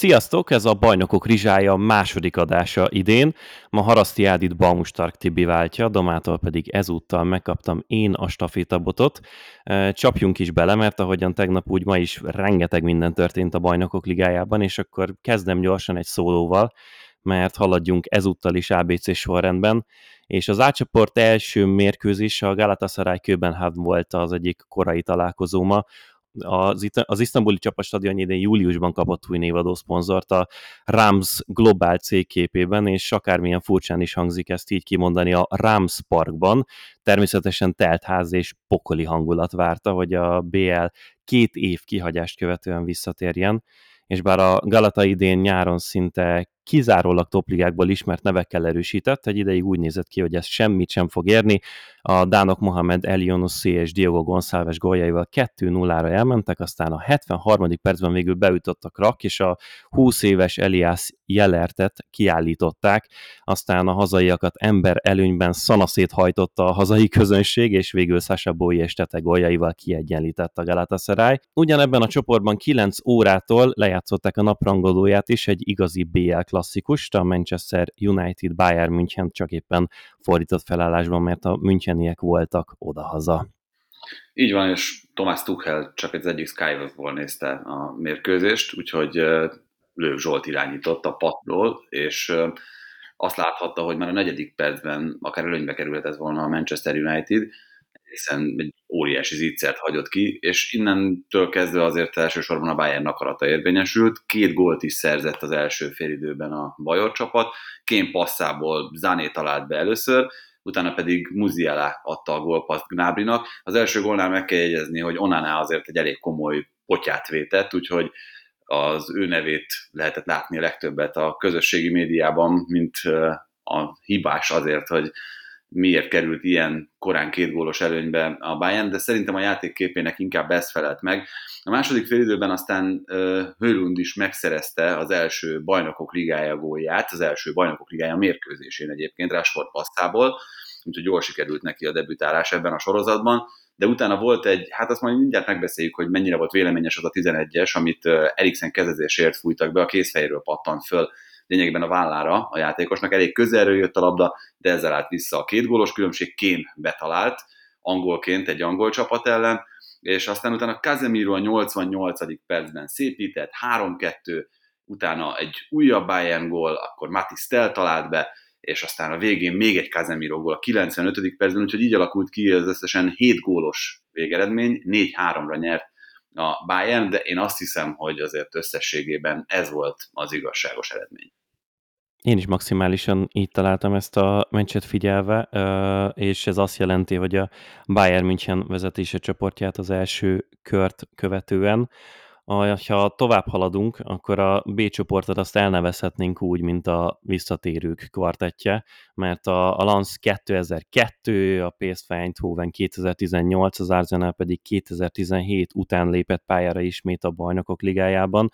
Sziasztok, ez a Bajnokok Rizsája második adása idén. Ma Haraszti Ádit Balmustark Tibi váltja, Domától pedig ezúttal megkaptam én a stafétabotot. Csapjunk is bele, mert ahogyan tegnap úgy ma is rengeteg minden történt a Bajnokok Ligájában, és akkor kezdem gyorsan egy szólóval, mert haladjunk ezúttal is ABC sorrendben, és az átcsoport első mérkőzés a Galatasaray Köbenhavn volt az egyik korai találkozóma, az, az isztambuli csapat stadion idén júliusban kapott új névadó szponzort a Rams globál cégképében, és akármilyen furcsán is hangzik ezt így kimondani a Rams Parkban, természetesen teltház és pokoli hangulat várta, hogy a BL két év kihagyást követően visszatérjen, és bár a Galata idén nyáron szinte kizárólag topligákból ismert nevekkel erősített, egy ideig úgy nézett ki, hogy ez semmit sem fog érni. A Dánok Mohamed Elionossi és Diogo Gonçalves góljaival 2-0-ra elmentek, aztán a 73. percben végül beütött a és a 20 éves Elias Jelertet kiállították, aztán a hazaiakat ember előnyben szanaszét hajtotta a hazai közönség, és végül Sasha Boy és Tete góljaival kiegyenlített a Galatasaray. Ugyanebben a csoportban 9 órától lejátszották a naprangolóját is egy igazi BL klasszikust, a Manchester United Bayern München csak éppen fordított felállásban, mert a Müncheniek voltak odahaza. Így van, és Tomás Tuchel csak az egyik Skype-ból nézte a mérkőzést, úgyhogy Lőv Zsolt irányított a patról, és azt láthatta, hogy már a negyedik percben akár előnybe kerülhetett volna a Manchester United, hiszen egy óriási zicsert hagyott ki, és innentől kezdve azért elsősorban a Bayern akarata érvényesült. Két gólt is szerzett az első félidőben a Bajor csapat, Kén passzából Zané talált be először, utána pedig Muziala adta a gólpaszt Gnábrinak. Az első gólnál meg kell jegyezni, hogy Onaná azért egy elég komoly potyát vétett, úgyhogy az ő nevét lehetett látni a legtöbbet a közösségi médiában, mint a hibás azért, hogy miért került ilyen korán két gólos előnybe a Bayern, de szerintem a játék képének inkább ez felelt meg. A második félidőben aztán Hölund is megszerezte az első bajnokok ligája gólját, az első bajnokok ligája mérkőzésén egyébként Rashford passzából, úgyhogy jól sikerült neki a debütálás ebben a sorozatban, de utána volt egy, hát azt majd mindjárt megbeszéljük, hogy mennyire volt véleményes az a 11-es, amit Eriksen kezezésért fújtak be, a kézfejről pattant föl lényegében a vállára a játékosnak. Elég közelről jött a labda, de ezzel állt vissza a két gólos különbség. Kén betalált angolként egy angol csapat ellen, és aztán utána Casemiro a 88. percben szépített, 3-2, utána egy újabb Bayern gól, akkor Matis Tel talált be, és aztán a végén még egy Casemiro gól a 95. percben, úgyhogy így alakult ki az összesen 7 gólos végeredmény, 4-3-ra nyert a Bayern, de én azt hiszem, hogy azért összességében ez volt az igazságos eredmény. Én is maximálisan így találtam ezt a meccset figyelve, és ez azt jelenti, hogy a Bayern München vezetése csoportját az első kört követően, ha tovább haladunk, akkor a B csoportot azt elnevezhetnénk úgy, mint a visszatérők kvartettje, mert a, a Lens 2002, a PSV Eindhoven 2018, az Arsenal pedig 2017 után lépett pályára ismét a bajnokok ligájában,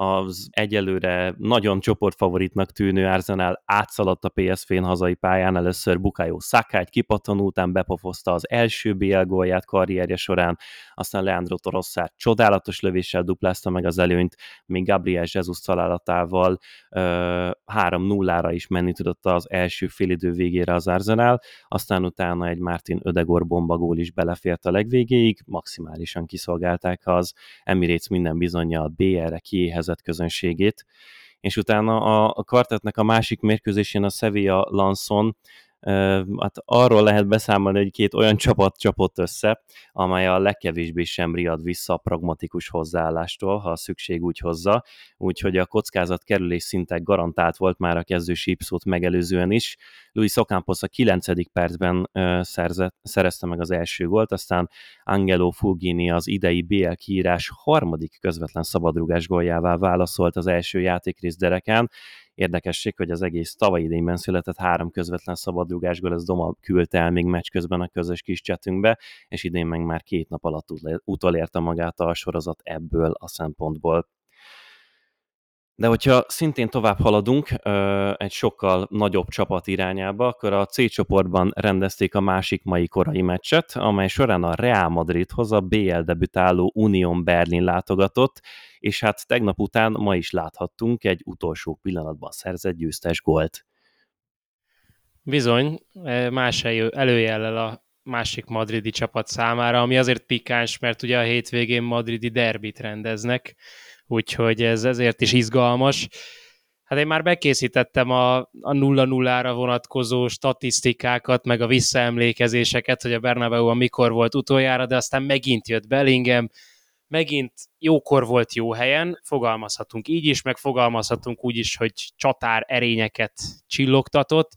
az egyelőre nagyon csoportfavoritnak tűnő Arsenal átszaladt a PSV-n hazai pályán, először Bukayo Saka egy kipattanó után bepofozta az első BL gólját karrierje során, aztán Leandro Torosszár csodálatos lövéssel duplázta meg az előnyt, még Gabriel Jesus találatával 3-0-ra is menni tudott az első félidő végére az Arsenal, aztán utána egy Martin Ödegor bombagól is belefért a legvégéig, maximálisan kiszolgálták az Emirates minden bizonyja a BR-re kiéhez szervezett közönségét, és utána a, a kvartetnek a másik mérkőzésén a Sevilla Lanson hát arról lehet beszámolni, hogy két olyan csapat csapott össze, amely a legkevésbé sem riad vissza a pragmatikus hozzáállástól, ha szükség úgy hozza, úgyhogy a kockázat kerülés szintek garantált volt már a kezdő sípszót megelőzően is. Luis Ocampos a 9. percben szerzett, szerezte meg az első gólt, aztán Angelo Fulgini az idei BL kiírás harmadik közvetlen szabadrugás góljává válaszolt az első játékrész derekán, Érdekesség, hogy az egész tavalyi idényben született három közvetlen szabadrugásból, ez Doma küldte el még meccs közben a közös kis csetünkbe, és idén meg már két nap alatt utolérte magát a sorozat ebből a szempontból. De hogyha szintén tovább haladunk egy sokkal nagyobb csapat irányába, akkor a C csoportban rendezték a másik mai korai meccset, amely során a Real Madridhoz a BL debütáló Union Berlin látogatott, és hát tegnap után ma is láthattunk egy utolsó pillanatban szerzett győztes gólt. Bizony, más előjellel a másik madridi csapat számára, ami azért pikáns, mert ugye a hétvégén madridi derbit rendeznek, úgyhogy ez ezért is izgalmas. Hát én már bekészítettem a, a 0-0-ra vonatkozó statisztikákat, meg a visszaemlékezéseket, hogy a Bernabeu mikor volt utoljára, de aztán megint jött Bellingham, megint jókor volt jó helyen, fogalmazhatunk így is, meg fogalmazhatunk úgy is, hogy csatár erényeket csillogtatott.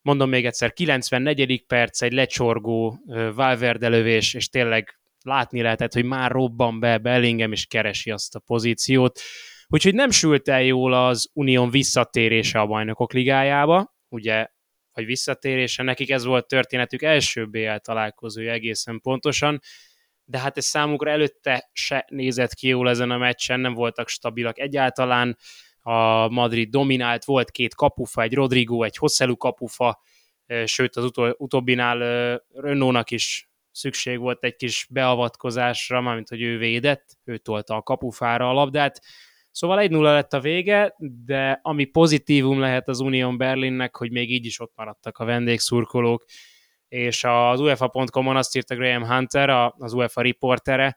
Mondom még egyszer, 94. perc, egy lecsorgó Valverde lövés, és tényleg látni lehetett, hogy már robban be Bellingham, és keresi azt a pozíciót. Úgyhogy nem sült el jól az Unión visszatérése a bajnokok ligájába, ugye, vagy visszatérése, nekik ez volt történetük első BL találkozója egészen pontosan, de hát ez számukra előtte se nézett ki jól ezen a meccsen, nem voltak stabilak egyáltalán, a Madrid dominált, volt két kapufa, egy Rodrigo, egy Hosszelu kapufa, sőt az utol, utóbbinál Renault-nak is szükség volt egy kis beavatkozásra, mármint hogy ő védett, ő tolta a kapufára a labdát. Szóval 1-0 lett a vége, de ami pozitívum lehet az Union Berlinnek, hogy még így is ott maradtak a vendégszurkolók, és az UEFA.com-on azt írta Graham Hunter, az UEFA riportere,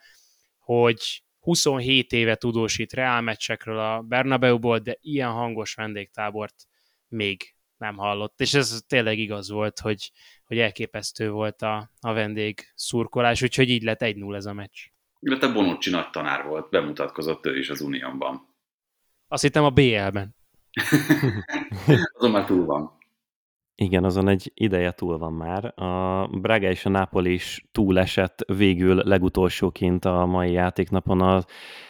hogy 27 éve tudósít Real meccsekről a Bernabeu-ból, de ilyen hangos vendégtábort még nem hallott. És ez tényleg igaz volt, hogy, hogy elképesztő volt a, a vendég szurkolás, úgyhogy így lett 1-0 ez a meccs. Illetve Bonucci nagy tanár volt, bemutatkozott ő is az Uniónban. Azt hittem a BL-ben. Azon már túl van. Igen, azon egy ideje túl van már. A Braga és a Napoli is túlesett végül legutolsóként a mai játéknapon az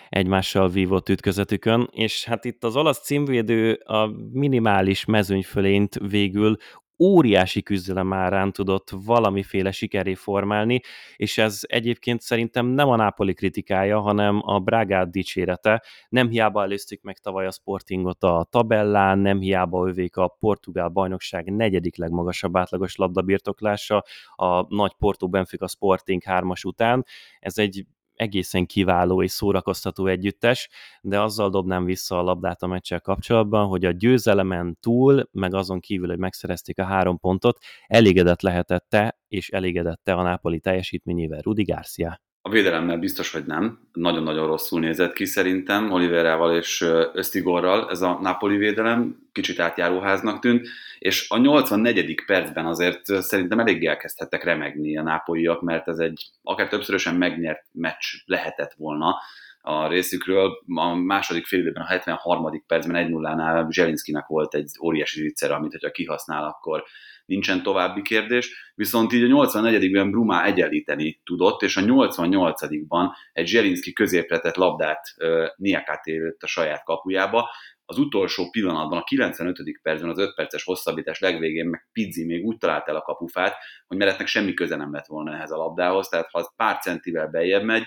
egymással vívott ütközetükön, és hát itt az olasz címvédő a minimális mezőnyfölényt végül óriási küzdelem árán tudott valamiféle sikeré formálni, és ez egyébként szerintem nem a Nápoli kritikája, hanem a Brágát dicsérete. Nem hiába előztük meg tavaly a Sportingot a tabellán, nem hiába övék a portugál bajnokság negyedik legmagasabb átlagos labdabirtoklása a nagy Porto Benfica Sporting hármas után. Ez egy egészen kiváló és szórakoztató együttes, de azzal dobnám vissza a labdát a meccsel kapcsolatban, hogy a győzelemen túl, meg azon kívül, hogy megszerezték a három pontot, elégedett lehetette, és elégedette a Nápoli teljesítményével Rudi Garcia. A védelemmel biztos, hogy nem. Nagyon-nagyon rosszul nézett ki szerintem Oliverával és Ösztigorral ez a Napoli védelem, kicsit átjáróháznak tűnt, és a 84. percben azért szerintem elég elkezdhettek remegni a nápoliak, mert ez egy akár többszörösen megnyert meccs lehetett volna a részükről. A második fél évben, a 73. percben 1-0-nál Zselinszkinek volt egy óriási viccer, amit hogyha kihasznál, akkor nincsen további kérdés, viszont így a 84-ben Brumá egyenlíteni tudott, és a 88-ban egy Zselinszki középretett labdát Niakát érült a saját kapujába, az utolsó pillanatban, a 95. percben, az 5 perces hosszabbítás legvégén meg Pizzi még úgy talált el a kapufát, hogy Meretnek semmi köze nem lett volna ehhez a labdához, tehát ha az pár centivel bejebb megy,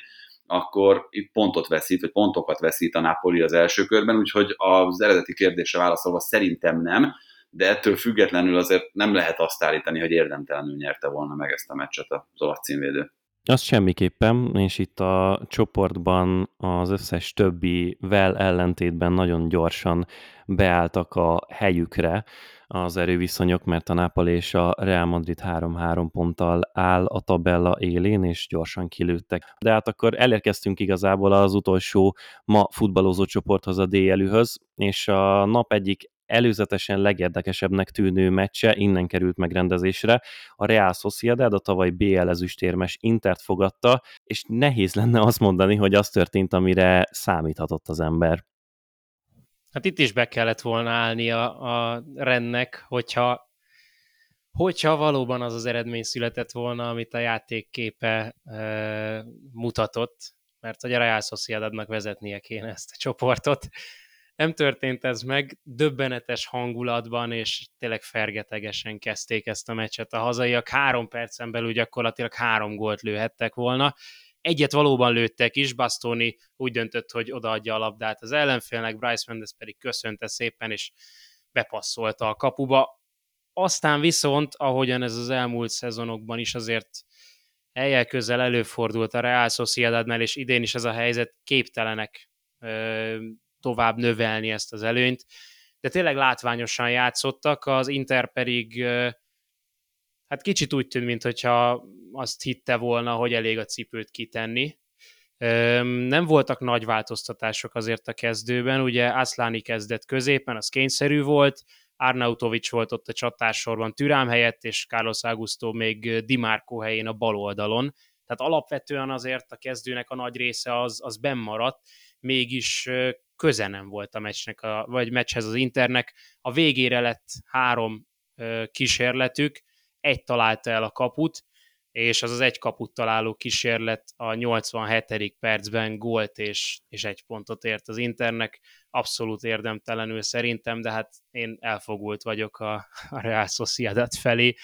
akkor itt pontot veszít, vagy pontokat veszít a Napoli az első körben, úgyhogy az eredeti kérdésre válaszolva szerintem nem, de ettől függetlenül azért nem lehet azt állítani, hogy érdemtelenül nyerte volna meg ezt a meccset az olasz címvédő. Azt semmiképpen, és itt a csoportban az összes többivel ellentétben nagyon gyorsan beálltak a helyükre az erőviszonyok, mert a Napoli és a Real Madrid 3-3 ponttal áll a tabella élén, és gyorsan kilőttek. De hát akkor elérkeztünk igazából az utolsó ma futballozó csoporthoz, a DLÜ-höz, és a nap egyik előzetesen legérdekesebbnek tűnő meccse innen került megrendezésre. A Real Sociedad a tavaly BL ezüstérmes Intert fogadta, és nehéz lenne azt mondani, hogy az történt, amire számíthatott az ember. Hát itt is be kellett volna állni a, a rendnek, hogyha hogyha valóban az az eredmény született volna, amit a játékképe e, mutatott, mert hogy a Real Sociedadnak vezetnie kéne ezt a csoportot, nem történt ez meg, döbbenetes hangulatban, és tényleg fergetegesen kezdték ezt a meccset a hazaiak. Három percen belül gyakorlatilag három gólt lőhettek volna, Egyet valóban lőttek is, Bastoni úgy döntött, hogy odaadja a labdát az ellenfélnek, Bryce Mendes pedig köszönte szépen, és bepasszolta a kapuba. Aztán viszont, ahogyan ez az elmúlt szezonokban is azért eljel közel előfordult a Real Sociedadnál, és idén is ez a helyzet képtelenek tovább növelni ezt az előnyt, de tényleg látványosan játszottak, az Inter pedig hát kicsit úgy tűnt, mintha azt hitte volna, hogy elég a cipőt kitenni. Nem voltak nagy változtatások azért a kezdőben, ugye Asláni kezdett középen, az kényszerű volt, Arnautovics volt ott a csatársorban Türám helyett, és Carlos Augusto még Di helyén a bal oldalon. Tehát alapvetően azért a kezdőnek a nagy része az, az maradt, mégis köze nem volt a meccsnek, a, vagy meccshez az Internek. A végére lett három kísérletük, egy találta el a kaput, és az az egy kaput találó kísérlet a 87. percben gólt és, és egy pontot ért az Internek, abszolút érdemtelenül szerintem, de hát én elfogult vagyok a, a Real Sociedad felé,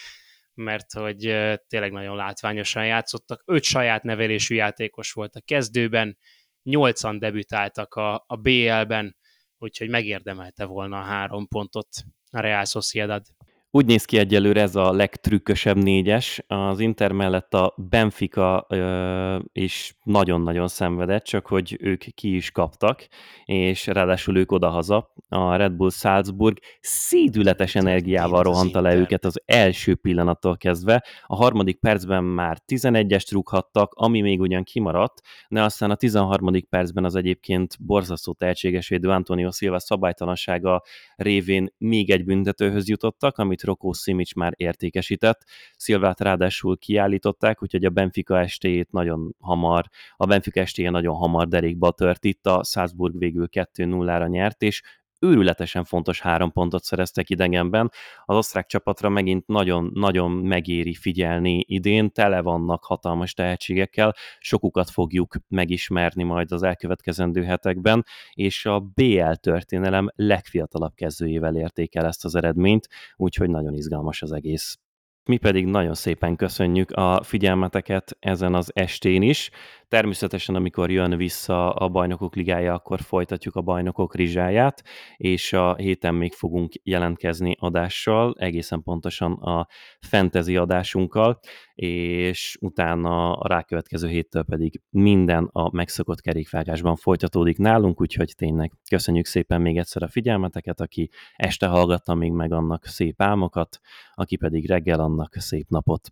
mert hogy tényleg nagyon látványosan játszottak. Öt saját nevelésű játékos volt a kezdőben, nyolcan debütáltak a, a BL-ben, úgyhogy megérdemelte volna a három pontot a Real Sociedad. Úgy néz ki egyelőre ez a legtrükkösebb négyes. Az Inter mellett a Benfica ö, is nagyon-nagyon szenvedett, csak hogy ők ki is kaptak, és ráadásul ők odahaza. A Red Bull Salzburg szídületes energiával rohanta le őket az első pillanattól kezdve. A harmadik percben már 11-est rúghattak, ami még ugyan kimaradt, de aztán a 13. percben az egyébként borzasztó tehetséges védő Antonio Silva szabálytalansága révén még egy büntetőhöz jutottak, amit Rokó Simic már értékesített. Szilvát ráadásul kiállították, úgyhogy a Benfica estéjét nagyon hamar, a Benfica estéje nagyon hamar derékba tört itt, a Salzburg végül 2-0-ra nyert, és őrületesen fontos három pontot szereztek idegenben. Az osztrák csapatra megint nagyon-nagyon megéri figyelni idén, tele vannak hatalmas tehetségekkel, sokukat fogjuk megismerni majd az elkövetkezendő hetekben, és a BL történelem legfiatalabb kezdőjével érték el ezt az eredményt, úgyhogy nagyon izgalmas az egész. Mi pedig nagyon szépen köszönjük a figyelmeteket ezen az estén is. Természetesen, amikor jön vissza a Bajnokok Ligája, akkor folytatjuk a Bajnokok Rizsáját, és a héten még fogunk jelentkezni adással, egészen pontosan a fantasy adásunkkal, és utána a rákövetkező héttől pedig minden a megszokott kerékvágásban folytatódik nálunk, úgyhogy tényleg köszönjük szépen még egyszer a figyelmeteket, aki este hallgatta még meg annak szép álmokat, aki pedig reggel annak szép napot.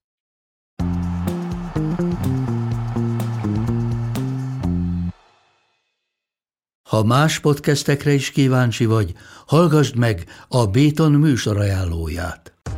Ha más podcastekre is kíváncsi vagy, hallgassd meg a Béton műsor ajánlóját.